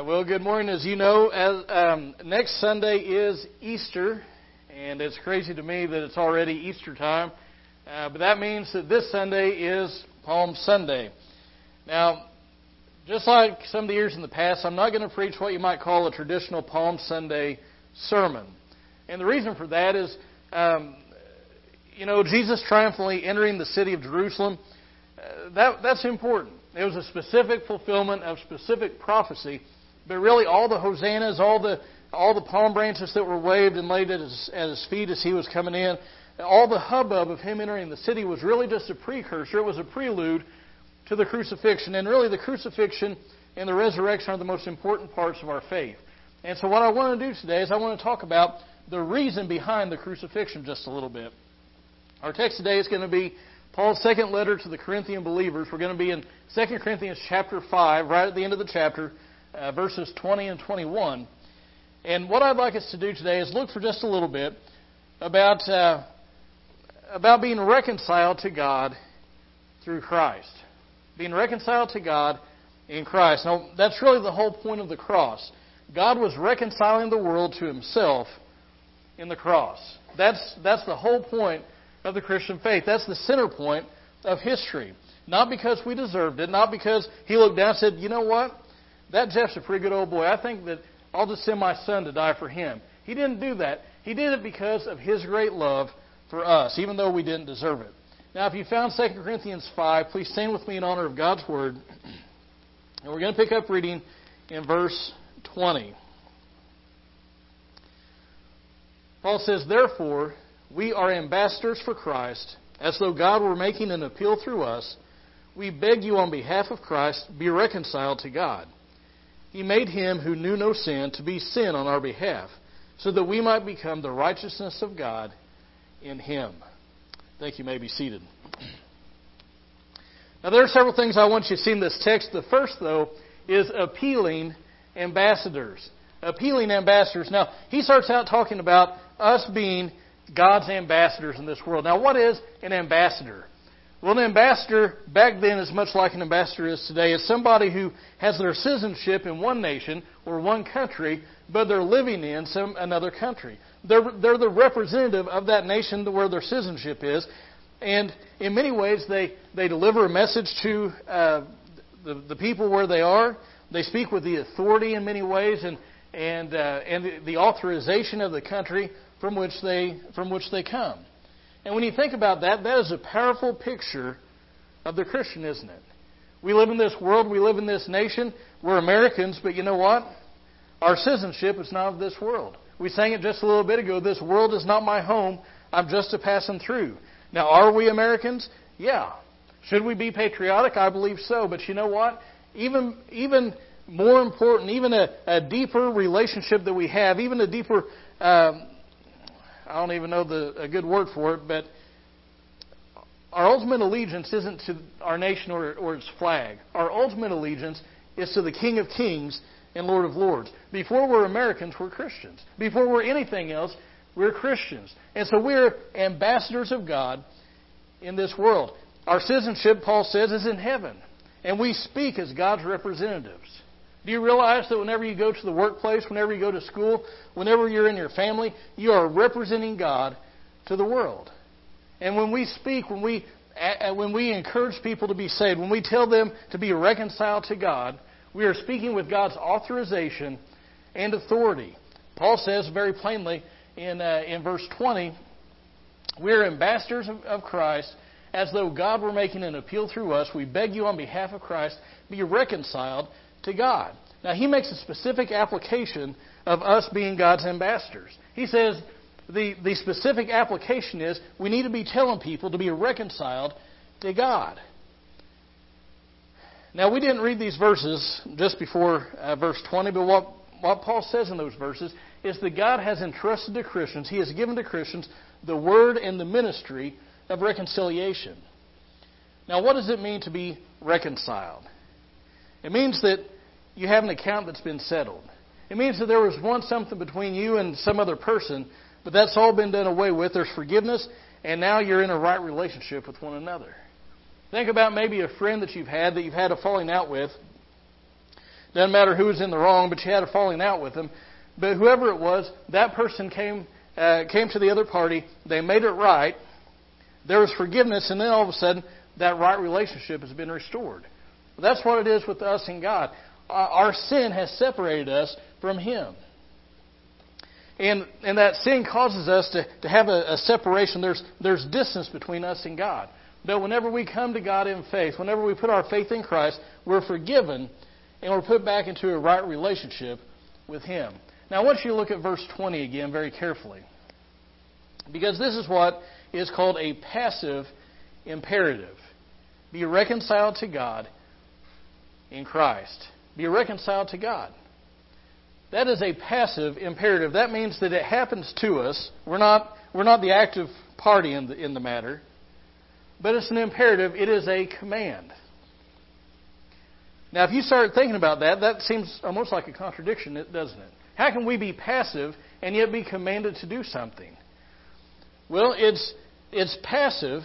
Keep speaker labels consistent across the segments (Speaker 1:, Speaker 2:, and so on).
Speaker 1: Uh, well, good morning. As you know, as, um, next Sunday is Easter, and it's crazy to me that it's already Easter time. Uh, but that means that this Sunday is Palm Sunday. Now, just like some of the years in the past, I'm not going to preach what you might call a traditional Palm Sunday sermon. And the reason for that is, um, you know, Jesus triumphantly entering the city of Jerusalem, uh, that, that's important. It was a specific fulfillment of specific prophecy. But really, all the hosannas, all the all the palm branches that were waved and laid at his, at his feet as he was coming in, all the hubbub of him entering the city was really just a precursor. It was a prelude to the crucifixion. And really, the crucifixion and the resurrection are the most important parts of our faith. And so, what I want to do today is I want to talk about the reason behind the crucifixion just a little bit. Our text today is going to be Paul's second letter to the Corinthian believers. We're going to be in 2 Corinthians chapter 5, right at the end of the chapter, uh, verses 20 and 21. And what I'd like us to do today is look for just a little bit about, uh, about being reconciled to God through Christ. Being reconciled to God in Christ. Now, that's really the whole point of the cross. God was reconciling the world to himself in the cross. That's, that's the whole point of the Christian faith. That's the center point of history. Not because we deserved it, not because he looked down and said, you know what? That Jeff's a pretty good old boy. I think that I'll just send my son to die for him. He didn't do that. He did it because of his great love for us, even though we didn't deserve it. Now, if you found 2 Corinthians 5, please stand with me in honor of God's Word. And we're going to pick up reading in verse 20. Paul says, Therefore, we are ambassadors for Christ, as though God were making an appeal through us. We beg you on behalf of Christ, be reconciled to God. He made him who knew no sin to be sin on our behalf, so that we might become the righteousness of God in him. Thank you. you may be seated. Now, there are several things I want you to see in this text. The first, though, is appealing ambassadors. Appealing ambassadors. Now, he starts out talking about us being God's ambassadors in this world. Now, what is an ambassador? Well, an ambassador back then is much like an ambassador is today. It's somebody who has their citizenship in one nation or one country, but they're living in some another country. They're, they're the representative of that nation where their citizenship is, and in many ways they, they deliver a message to uh, the, the people where they are. They speak with the authority in many ways and, and, uh, and the, the authorization of the country from which they, from which they come. And when you think about that, that is a powerful picture of the Christian, isn't it? We live in this world, we live in this nation, we're Americans, but you know what? Our citizenship is not of this world. We sang it just a little bit ago this world is not my home, I'm just a passing through. Now, are we Americans? Yeah. Should we be patriotic? I believe so. But you know what? Even, even more important, even a, a deeper relationship that we have, even a deeper um, I don't even know the, a good word for it, but our ultimate allegiance isn't to our nation or, or its flag. Our ultimate allegiance is to the King of Kings and Lord of Lords. Before we're Americans, we're Christians. Before we're anything else, we're Christians. And so we're ambassadors of God in this world. Our citizenship, Paul says, is in heaven. And we speak as God's representatives. Do you realize that whenever you go to the workplace, whenever you go to school, whenever you're in your family, you are representing God to the world? And when we speak, when we when we encourage people to be saved, when we tell them to be reconciled to God, we are speaking with God's authorization and authority. Paul says very plainly in, uh, in verse 20, we are ambassadors of, of Christ as though God were making an appeal through us. We beg you on behalf of Christ, be reconciled to God. Now, he makes a specific application of us being God's ambassadors. He says the, the specific application is we need to be telling people to be reconciled to God. Now, we didn't read these verses just before uh, verse 20, but what, what Paul says in those verses is that God has entrusted to Christians, He has given to Christians the word and the ministry of reconciliation. Now, what does it mean to be reconciled? It means that you have an account that's been settled. It means that there was once something between you and some other person, but that's all been done away with. There's forgiveness, and now you're in a right relationship with one another. Think about maybe a friend that you've had that you've had a falling out with. Doesn't matter who was in the wrong, but you had a falling out with them. But whoever it was, that person came uh, came to the other party. They made it right. There was forgiveness, and then all of a sudden, that right relationship has been restored. That's what it is with us and God. Our sin has separated us from Him. And, and that sin causes us to, to have a, a separation. There's, there's distance between us and God. But whenever we come to God in faith, whenever we put our faith in Christ, we're forgiven and we're put back into a right relationship with Him. Now, I want you to look at verse 20 again very carefully. Because this is what is called a passive imperative. Be reconciled to God in Christ. Be reconciled to God. That is a passive imperative. That means that it happens to us. We're not, we're not the active party in the, in the matter, but it's an imperative. It is a command. Now, if you start thinking about that, that seems almost like a contradiction, doesn't it? How can we be passive and yet be commanded to do something? Well, it's, it's passive.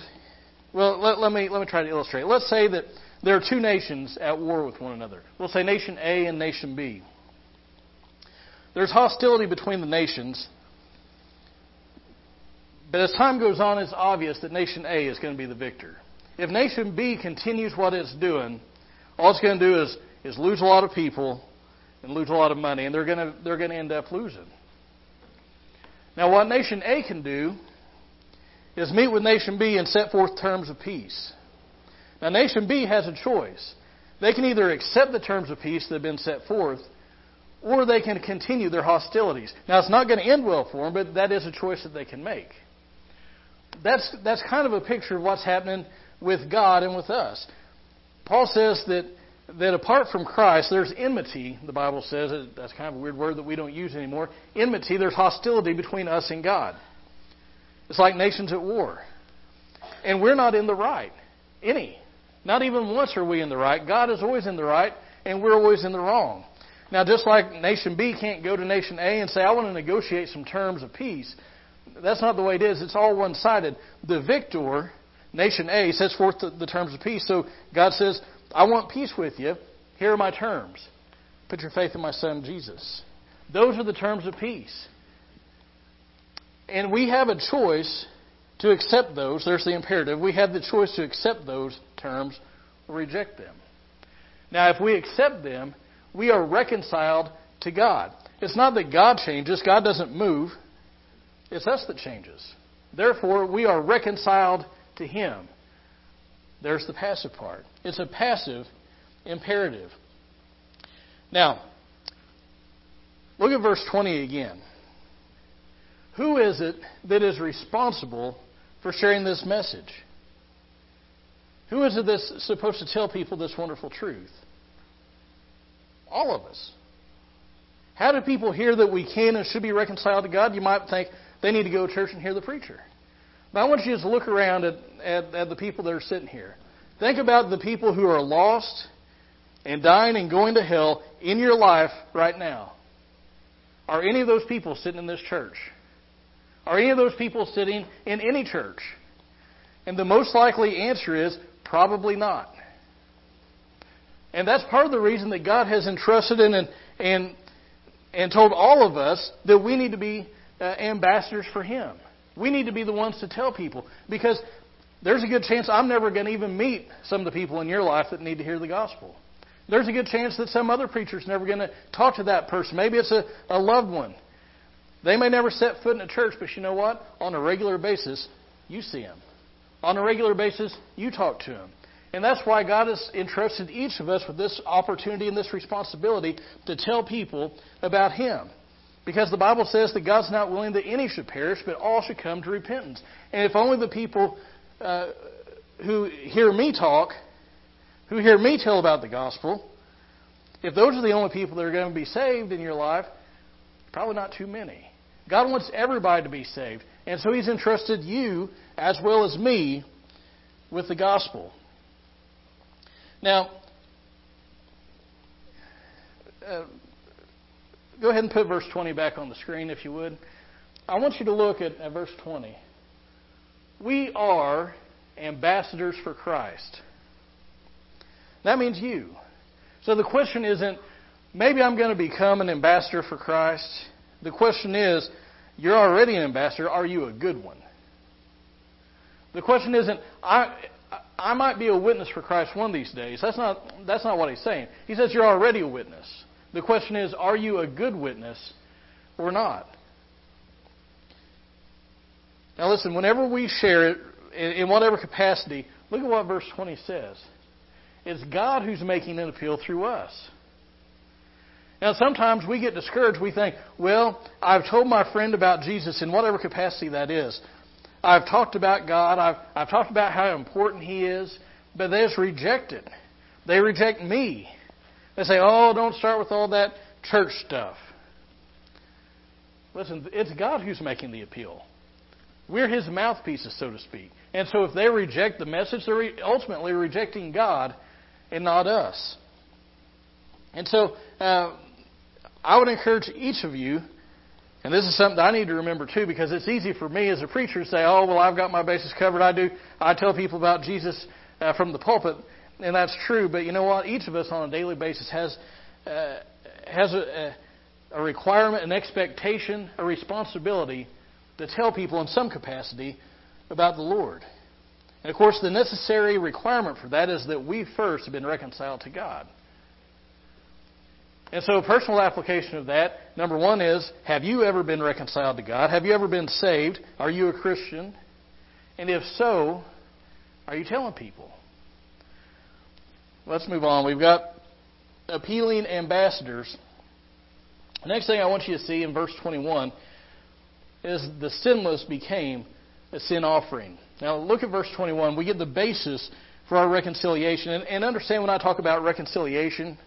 Speaker 1: Well, let, let, me, let me try to illustrate. Let's say that there are two nations at war with one another. We'll say nation A and nation B. There's hostility between the nations. But as time goes on, it's obvious that nation A is going to be the victor. If nation B continues what it's doing, all it's going to do is, is lose a lot of people and lose a lot of money, and they're going to, they're going to end up losing. Now, what nation A can do is meet with nation B and set forth terms of peace. Now, nation B has a choice. They can either accept the terms of peace that have been set forth, or they can continue their hostilities. Now, it's not going to end well for them, but that is a choice that they can make. That's, that's kind of a picture of what's happening with God and with us. Paul says that, that apart from Christ, there's enmity, the Bible says. That's kind of a weird word that we don't use anymore. Enmity, there's hostility between us and God. It's like nations at war. And we're not in the right. Any. Not even once are we in the right. God is always in the right, and we're always in the wrong. Now, just like nation B can't go to nation A and say, I want to negotiate some terms of peace, that's not the way it is. It's all one sided. The victor, nation A, sets forth the, the terms of peace. So God says, I want peace with you. Here are my terms. Put your faith in my son, Jesus. Those are the terms of peace. And we have a choice to accept those. There's the imperative. We have the choice to accept those terms or reject them. Now, if we accept them, we are reconciled to God. It's not that God changes, God doesn't move. It's us that changes. Therefore, we are reconciled to Him. There's the passive part. It's a passive imperative. Now, look at verse 20 again. Who is it that is responsible for sharing this message? Who is it that's supposed to tell people this wonderful truth? All of us. How do people hear that we can and should be reconciled to God? You might think they need to go to church and hear the preacher. But I want you to look around at, at, at the people that are sitting here. Think about the people who are lost and dying and going to hell in your life right now. Are any of those people sitting in this church? Are any of those people sitting in any church? And the most likely answer is probably not. And that's part of the reason that God has entrusted and, and, and told all of us that we need to be uh, ambassadors for Him. We need to be the ones to tell people. Because there's a good chance I'm never going to even meet some of the people in your life that need to hear the gospel. There's a good chance that some other preacher's never going to talk to that person. Maybe it's a, a loved one. They may never set foot in a church, but you know what? On a regular basis, you see them. On a regular basis, you talk to them. And that's why God has entrusted each of us with this opportunity and this responsibility to tell people about Him. Because the Bible says that God's not willing that any should perish, but all should come to repentance. And if only the people uh, who hear me talk, who hear me tell about the gospel, if those are the only people that are going to be saved in your life, probably not too many. God wants everybody to be saved. And so He's entrusted you, as well as me, with the gospel. Now, uh, go ahead and put verse 20 back on the screen, if you would. I want you to look at, at verse 20. We are ambassadors for Christ. That means you. So the question isn't, maybe I'm going to become an ambassador for Christ. The question is, you're already an ambassador. Are you a good one? The question isn't, I, I might be a witness for Christ one of these days. That's not, that's not what he's saying. He says you're already a witness. The question is, are you a good witness or not? Now, listen, whenever we share it in whatever capacity, look at what verse 20 says. It's God who's making an appeal through us. Now, sometimes we get discouraged. We think, well, I've told my friend about Jesus in whatever capacity that is. I've talked about God. I've, I've talked about how important He is, but they just reject it. They reject me. They say, oh, don't start with all that church stuff. Listen, it's God who's making the appeal. We're His mouthpieces, so to speak. And so if they reject the message, they're ultimately rejecting God and not us. And so uh, I would encourage each of you and this is something I need to remember too, because it's easy for me as a preacher to say, "Oh, well, I've got my bases covered. I do. I tell people about Jesus uh, from the pulpit, and that's true. But you know what? Each of us on a daily basis has uh, has a, a requirement, an expectation, a responsibility to tell people in some capacity about the Lord. And of course, the necessary requirement for that is that we first have been reconciled to God. And so, a personal application of that, number one is Have you ever been reconciled to God? Have you ever been saved? Are you a Christian? And if so, are you telling people? Let's move on. We've got appealing ambassadors. The next thing I want you to see in verse 21 is the sinless became a sin offering. Now, look at verse 21. We get the basis for our reconciliation. And, and understand when I talk about reconciliation,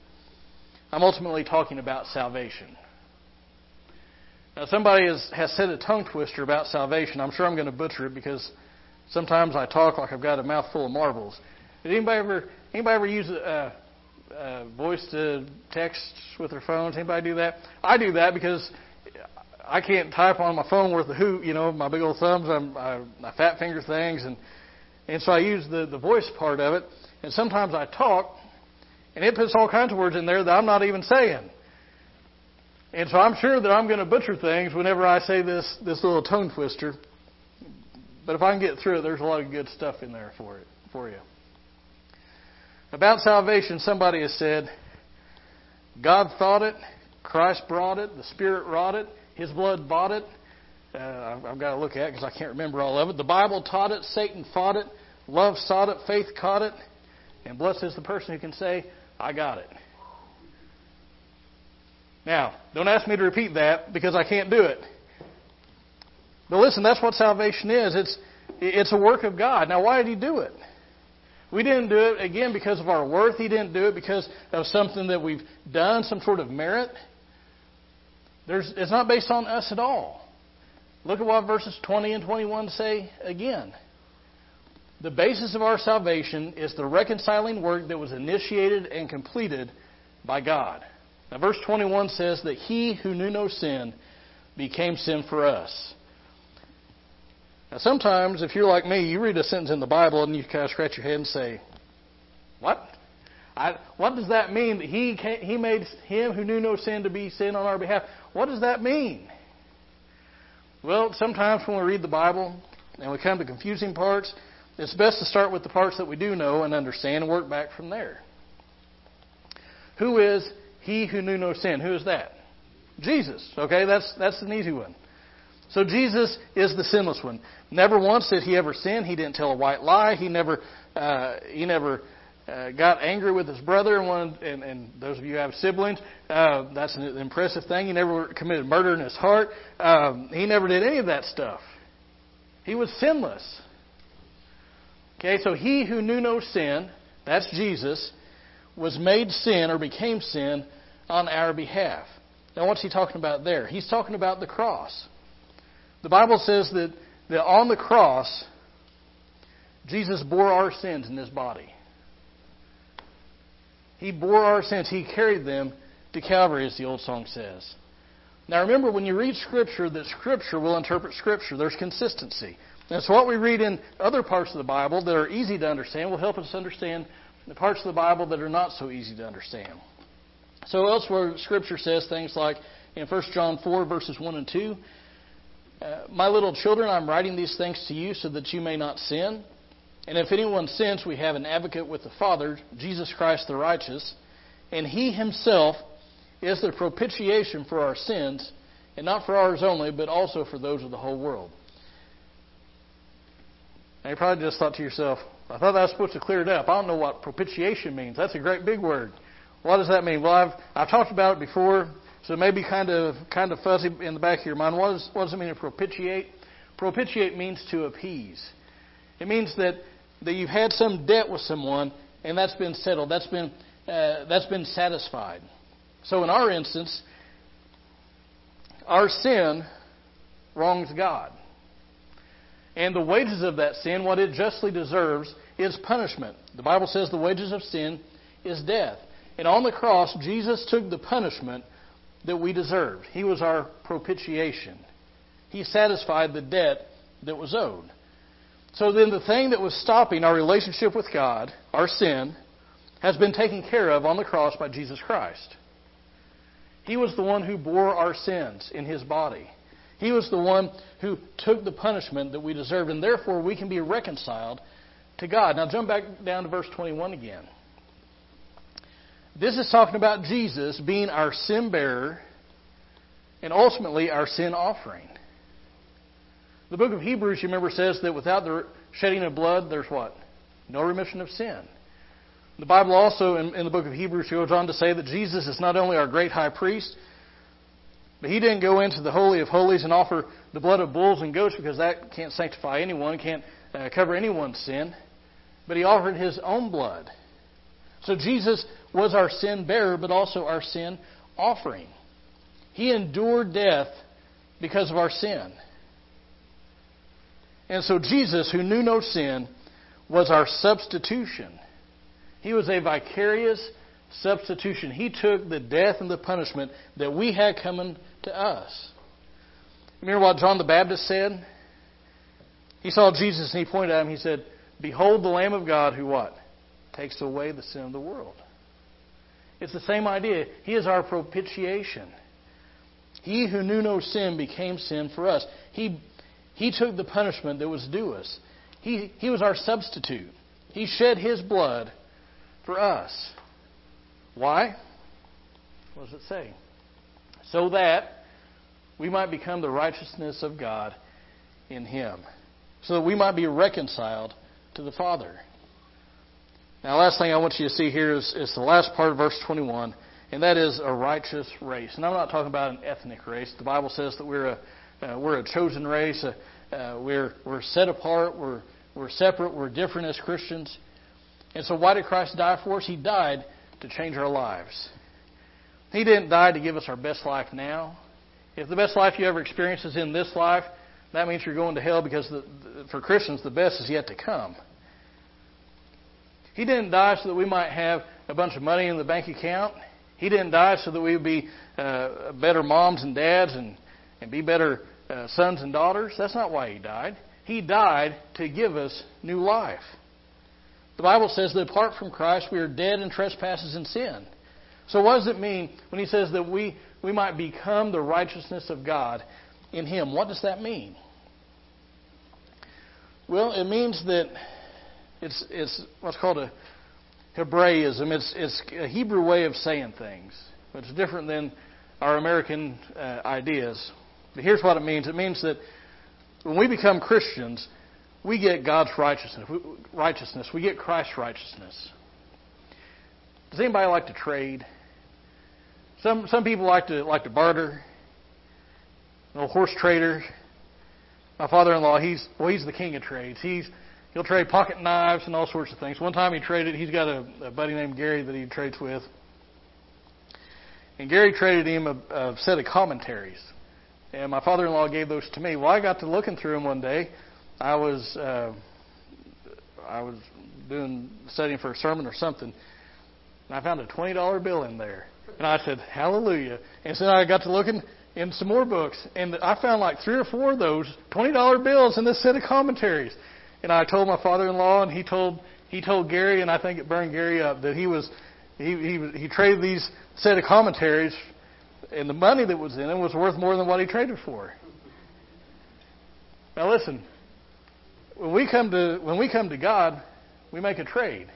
Speaker 1: I'm ultimately talking about salvation. Now, somebody has, has said a tongue twister about salvation. I'm sure I'm going to butcher it because sometimes I talk like I've got a mouthful of marbles. Did anybody ever anybody ever use a, a voice to text with their phones? Anybody do that? I do that because I can't type on my phone worth a hoot. You know, my big old thumbs, I'm, I, I fat finger things, and and so I use the the voice part of it. And sometimes I talk, and it puts all kinds of words in there that I'm not even saying. And so I'm sure that I'm going to butcher things whenever I say this, this little tongue twister. But if I can get through it, there's a lot of good stuff in there for it for you. About salvation, somebody has said, God thought it, Christ brought it, the Spirit wrought it, His blood bought it. Uh, I've got to look at it because I can't remember all of it. The Bible taught it, Satan fought it, love sought it, faith caught it, and blessed is the person who can say, I got it. Now, don't ask me to repeat that because I can't do it. But listen, that's what salvation is. It's, it's a work of God. Now, why did He do it? We didn't do it, again, because of our worth. He didn't do it because of something that we've done, some sort of merit. There's, it's not based on us at all. Look at what verses 20 and 21 say again. The basis of our salvation is the reconciling work that was initiated and completed by God. Now, verse 21 says that he who knew no sin became sin for us. Now, sometimes, if you're like me, you read a sentence in the Bible and you kind of scratch your head and say, What? I, what does that mean? That he, he made him who knew no sin to be sin on our behalf. What does that mean? Well, sometimes when we read the Bible and we come to confusing parts, it's best to start with the parts that we do know and understand and work back from there. Who is he who knew no sin? Who is that? Jesus. Okay, that's that's an easy one. So Jesus is the sinless one. Never once did he ever sin. He didn't tell a white lie. He never uh, he never uh, got angry with his brother. And, and, and those of you who have siblings, uh, that's an impressive thing. He never committed murder in his heart. Um, he never did any of that stuff. He was sinless. Okay, so he who knew no sin, that's Jesus, was made sin or became sin on our behalf. Now, what's he talking about there? He's talking about the cross. The Bible says that, that on the cross, Jesus bore our sins in his body. He bore our sins. He carried them to Calvary, as the old song says. Now remember, when you read Scripture, that Scripture will interpret Scripture. There's consistency. And so what we read in other parts of the Bible that are easy to understand will help us understand the parts of the Bible that are not so easy to understand. So elsewhere, Scripture says things like in 1 John 4, verses 1 and 2, uh, My little children, I'm writing these things to you so that you may not sin. And if anyone sins, we have an advocate with the Father, Jesus Christ the righteous, and he himself is the propitiation for our sins, and not for ours only, but also for those of the whole world. Now you probably just thought to yourself, I thought I was supposed to clear it up. I don't know what propitiation means. That's a great big word. What does that mean? Well, I've I've talked about it before, so it may be kind of kind of fuzzy in the back of your mind. What does what does it mean to propitiate? Propitiate means to appease. It means that that you've had some debt with someone and that's been settled. That's been uh, that's been satisfied. So in our instance, our sin wrongs God. And the wages of that sin, what it justly deserves, is punishment. The Bible says the wages of sin is death. And on the cross, Jesus took the punishment that we deserved. He was our propitiation. He satisfied the debt that was owed. So then, the thing that was stopping our relationship with God, our sin, has been taken care of on the cross by Jesus Christ. He was the one who bore our sins in his body. He was the one who took the punishment that we deserved, and therefore we can be reconciled to God. Now, jump back down to verse 21 again. This is talking about Jesus being our sin bearer and ultimately our sin offering. The book of Hebrews, you remember, says that without the shedding of blood, there's what? No remission of sin. The Bible also, in, in the book of Hebrews, goes on to say that Jesus is not only our great high priest, but he didn't go into the Holy of Holies and offer the blood of bulls and goats because that can't sanctify anyone, can't uh, cover anyone's sin. But he offered his own blood. So Jesus was our sin bearer, but also our sin offering. He endured death because of our sin. And so Jesus, who knew no sin, was our substitution. He was a vicarious substitution. He took the death and the punishment that we had coming to us. Remember what John the Baptist said? He saw Jesus and he pointed at him. He said, Behold the Lamb of God who what? Takes away the sin of the world. It's the same idea. He is our propitiation. He who knew no sin became sin for us. He, he took the punishment that was due us. He, he was our substitute. He shed his blood for us. Why? What does it say? So that we might become the righteousness of God in Him. So that we might be reconciled to the Father. Now, last thing I want you to see here is, is the last part of verse 21, and that is a righteous race. And I'm not talking about an ethnic race. The Bible says that we're a, uh, we're a chosen race. Uh, uh, we're, we're set apart. We're, we're separate. We're different as Christians. And so, why did Christ die for us? He died to change our lives. He didn't die to give us our best life now. If the best life you ever experience is in this life, that means you're going to hell because the, for Christians, the best is yet to come. He didn't die so that we might have a bunch of money in the bank account. He didn't die so that we would be uh, better moms and dads and, and be better uh, sons and daughters. That's not why He died. He died to give us new life. The Bible says that apart from Christ, we are dead in trespasses and sin. So, what does it mean when he says that we, we might become the righteousness of God in him? What does that mean? Well, it means that it's, it's what's called a Hebraism. It's, it's a Hebrew way of saying things. It's different than our American uh, ideas. But here's what it means it means that when we become Christians, we get God's righteousness. Righteousness. We get Christ's righteousness. Does anybody like to trade? Some some people like to like to barter. Little horse traders. My father-in-law, he's well, he's the king of trades. He's he'll trade pocket knives and all sorts of things. One time he traded. He's got a, a buddy named Gary that he trades with, and Gary traded him a, a set of commentaries. And my father-in-law gave those to me. Well, I got to looking through them one day I was uh, I was doing studying for a sermon or something, and I found a twenty dollar bill in there, and I said Hallelujah. And so I got to looking in some more books, and I found like three or four of those twenty dollar bills in this set of commentaries. And I told my father-in-law, and he told he told Gary, and I think it burned Gary up that he was he, he, he traded these set of commentaries, and the money that was in them was worth more than what he traded for. Now listen, when we come to when we come to God, we make a trade.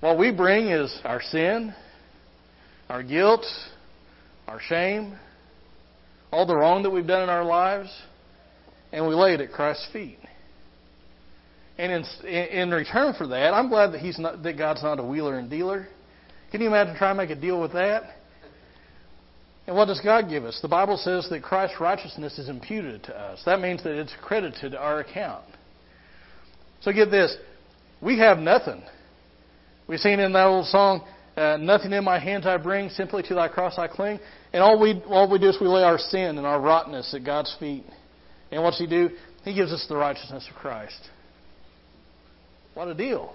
Speaker 1: What we bring is our sin, our guilt, our shame, all the wrong that we've done in our lives, and we lay it at Christ's feet. And in, in return for that, I'm glad that he's not, that God's not a wheeler and dealer. Can you imagine trying to make a deal with that? And what does God give us? The Bible says that Christ's righteousness is imputed to us. That means that it's credited to our account. So get this. We have nothing. We've seen in that old song, uh, nothing in my hands I bring, simply to thy cross I cling. And all we, all we do is we lay our sin and our rottenness at God's feet. And what's He do? He gives us the righteousness of Christ. What a deal.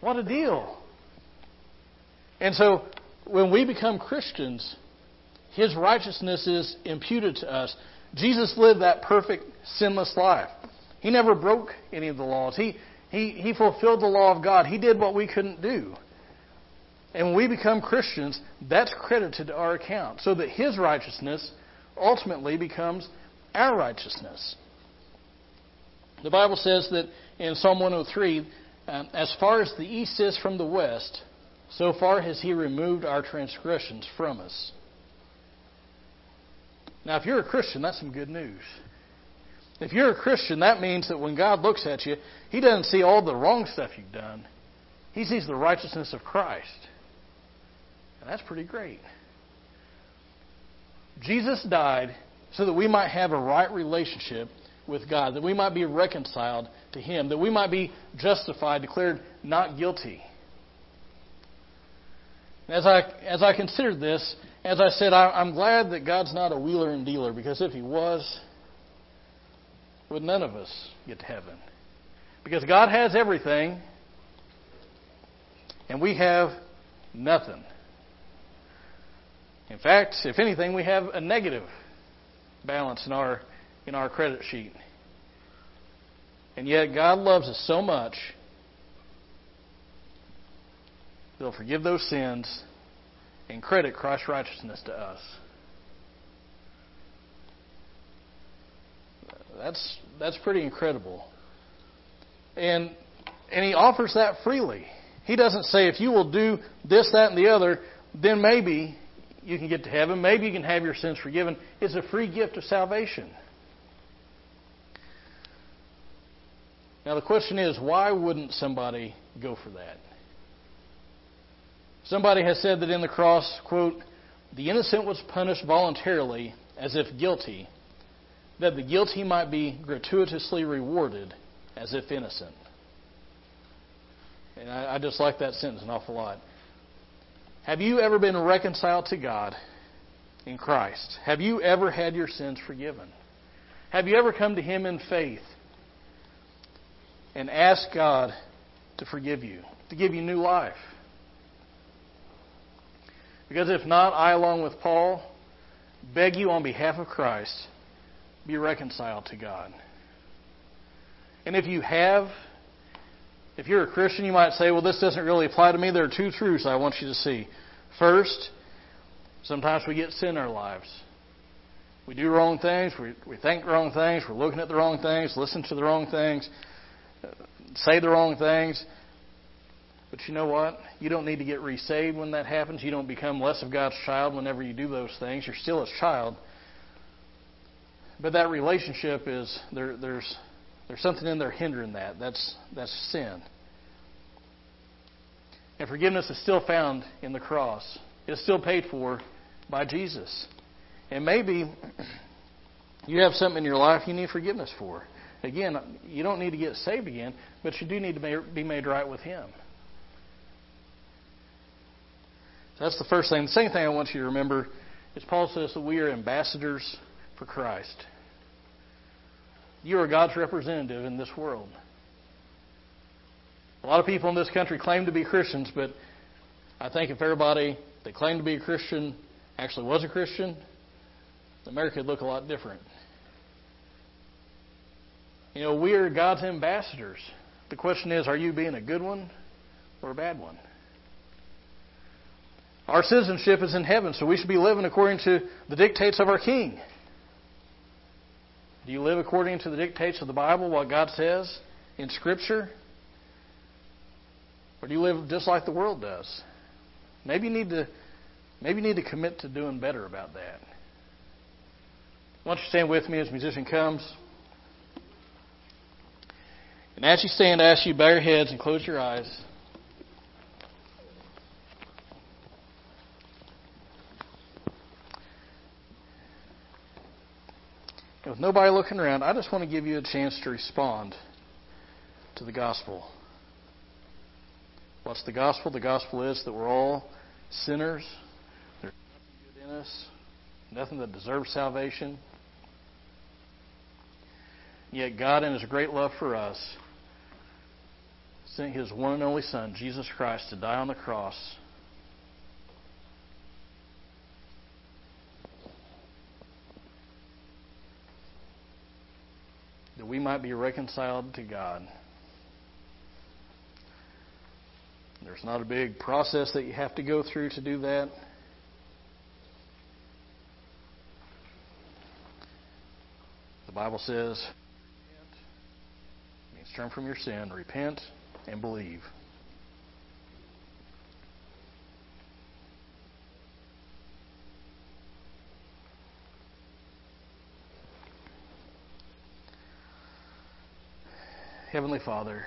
Speaker 1: What a deal. And so, when we become Christians, His righteousness is imputed to us. Jesus lived that perfect, sinless life. He never broke any of the laws. He, he, he fulfilled the law of God. He did what we couldn't do. And when we become Christians, that's credited to our account. So that His righteousness ultimately becomes our righteousness. The Bible says that in Psalm 103, um, as far as the east is from the west, so far has He removed our transgressions from us. Now, if you're a Christian, that's some good news. If you're a Christian, that means that when God looks at you, He doesn't see all the wrong stuff you've done. He sees the righteousness of Christ. That's pretty great. Jesus died so that we might have a right relationship with God, that we might be reconciled to Him, that we might be justified, declared not guilty. As I, as I considered this, as I said, I, I'm glad that God's not a wheeler and dealer, because if He was, would none of us get to heaven? Because God has everything, and we have nothing. In fact, if anything, we have a negative balance in our in our credit sheet. And yet God loves us so much He'll forgive those sins and credit Christ's righteousness to us. That's that's pretty incredible. And and he offers that freely. He doesn't say if you will do this, that, and the other, then maybe you can get to heaven. Maybe you can have your sins forgiven. It's a free gift of salvation. Now the question is, why wouldn't somebody go for that? Somebody has said that in the cross, quote, the innocent was punished voluntarily as if guilty, that the guilty might be gratuitously rewarded as if innocent. And I, I just like that sentence an awful lot. Have you ever been reconciled to God in Christ? Have you ever had your sins forgiven? Have you ever come to Him in faith and asked God to forgive you, to give you new life? Because if not, I, along with Paul, beg you on behalf of Christ be reconciled to God. And if you have, if you're a Christian, you might say, well, this doesn't really apply to me. There are two truths I want you to see. First, sometimes we get sin in our lives. We do wrong things, we, we think wrong things, we're looking at the wrong things, listen to the wrong things, say the wrong things. But you know what? You don't need to get resaved when that happens. You don't become less of God's child whenever you do those things. You're still His child. But that relationship is there, there's there's something in there hindering that. That's that's sin. And forgiveness is still found in the cross. It's still paid for by Jesus. And maybe you have something in your life you need forgiveness for. Again, you don't need to get saved again, but you do need to be made right with Him. So that's the first thing. The second thing I want you to remember is Paul says that we are ambassadors for Christ. You are God's representative in this world. A lot of people in this country claim to be Christians, but I think if everybody that claimed to be a Christian actually was a Christian, America would look a lot different. You know, we are God's ambassadors. The question is, are you being a good one or a bad one? Our citizenship is in heaven, so we should be living according to the dictates of our King. Do you live according to the dictates of the Bible, what God says in Scripture? Or do you live just like the world does? Maybe you need to maybe you need to commit to doing better about that. Why don't you stand with me as musician comes? And as you stand, I ask you bow your heads and close your eyes. And with nobody looking around, I just want to give you a chance to respond to the gospel. What's the gospel? The gospel is that we're all sinners. There's nothing good in us, nothing that deserves salvation. Yet God, in His great love for us, sent His one and only Son, Jesus Christ, to die on the cross. That we might be reconciled to God. There's not a big process that you have to go through to do that. The Bible says, means turn from your sin, repent, and believe. Heavenly Father,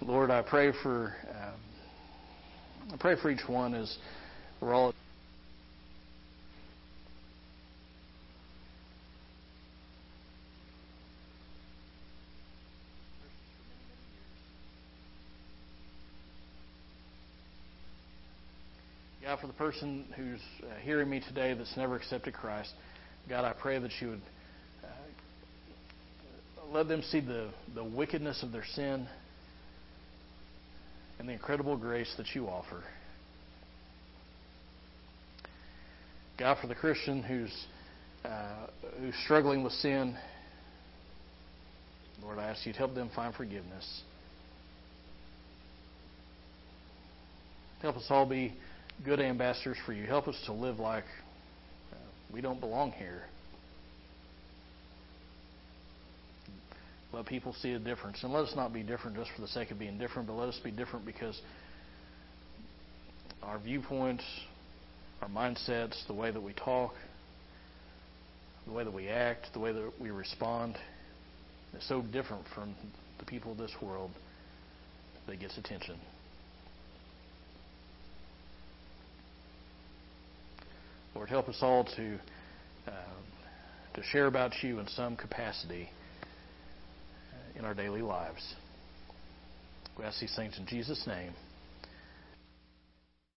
Speaker 1: Lord, I pray for um, I pray for each one as we're all. God, for the person who's uh, hearing me today that's never accepted Christ, God, I pray that you would let them see the, the wickedness of their sin and the incredible grace that you offer. God, for the Christian who's uh, who's struggling with sin, Lord, I ask you to help them find forgiveness. Help us all be good ambassadors for you. Help us to live like uh, we don't belong here. Let people see a difference. And let us not be different just for the sake of being different, but let us be different because our viewpoints, our mindsets, the way that we talk, the way that we act, the way that we respond is so different from the people of this world that gets attention. Lord, help us all to uh, to share about you in some capacity in our daily lives. We ask these things in Jesus' name.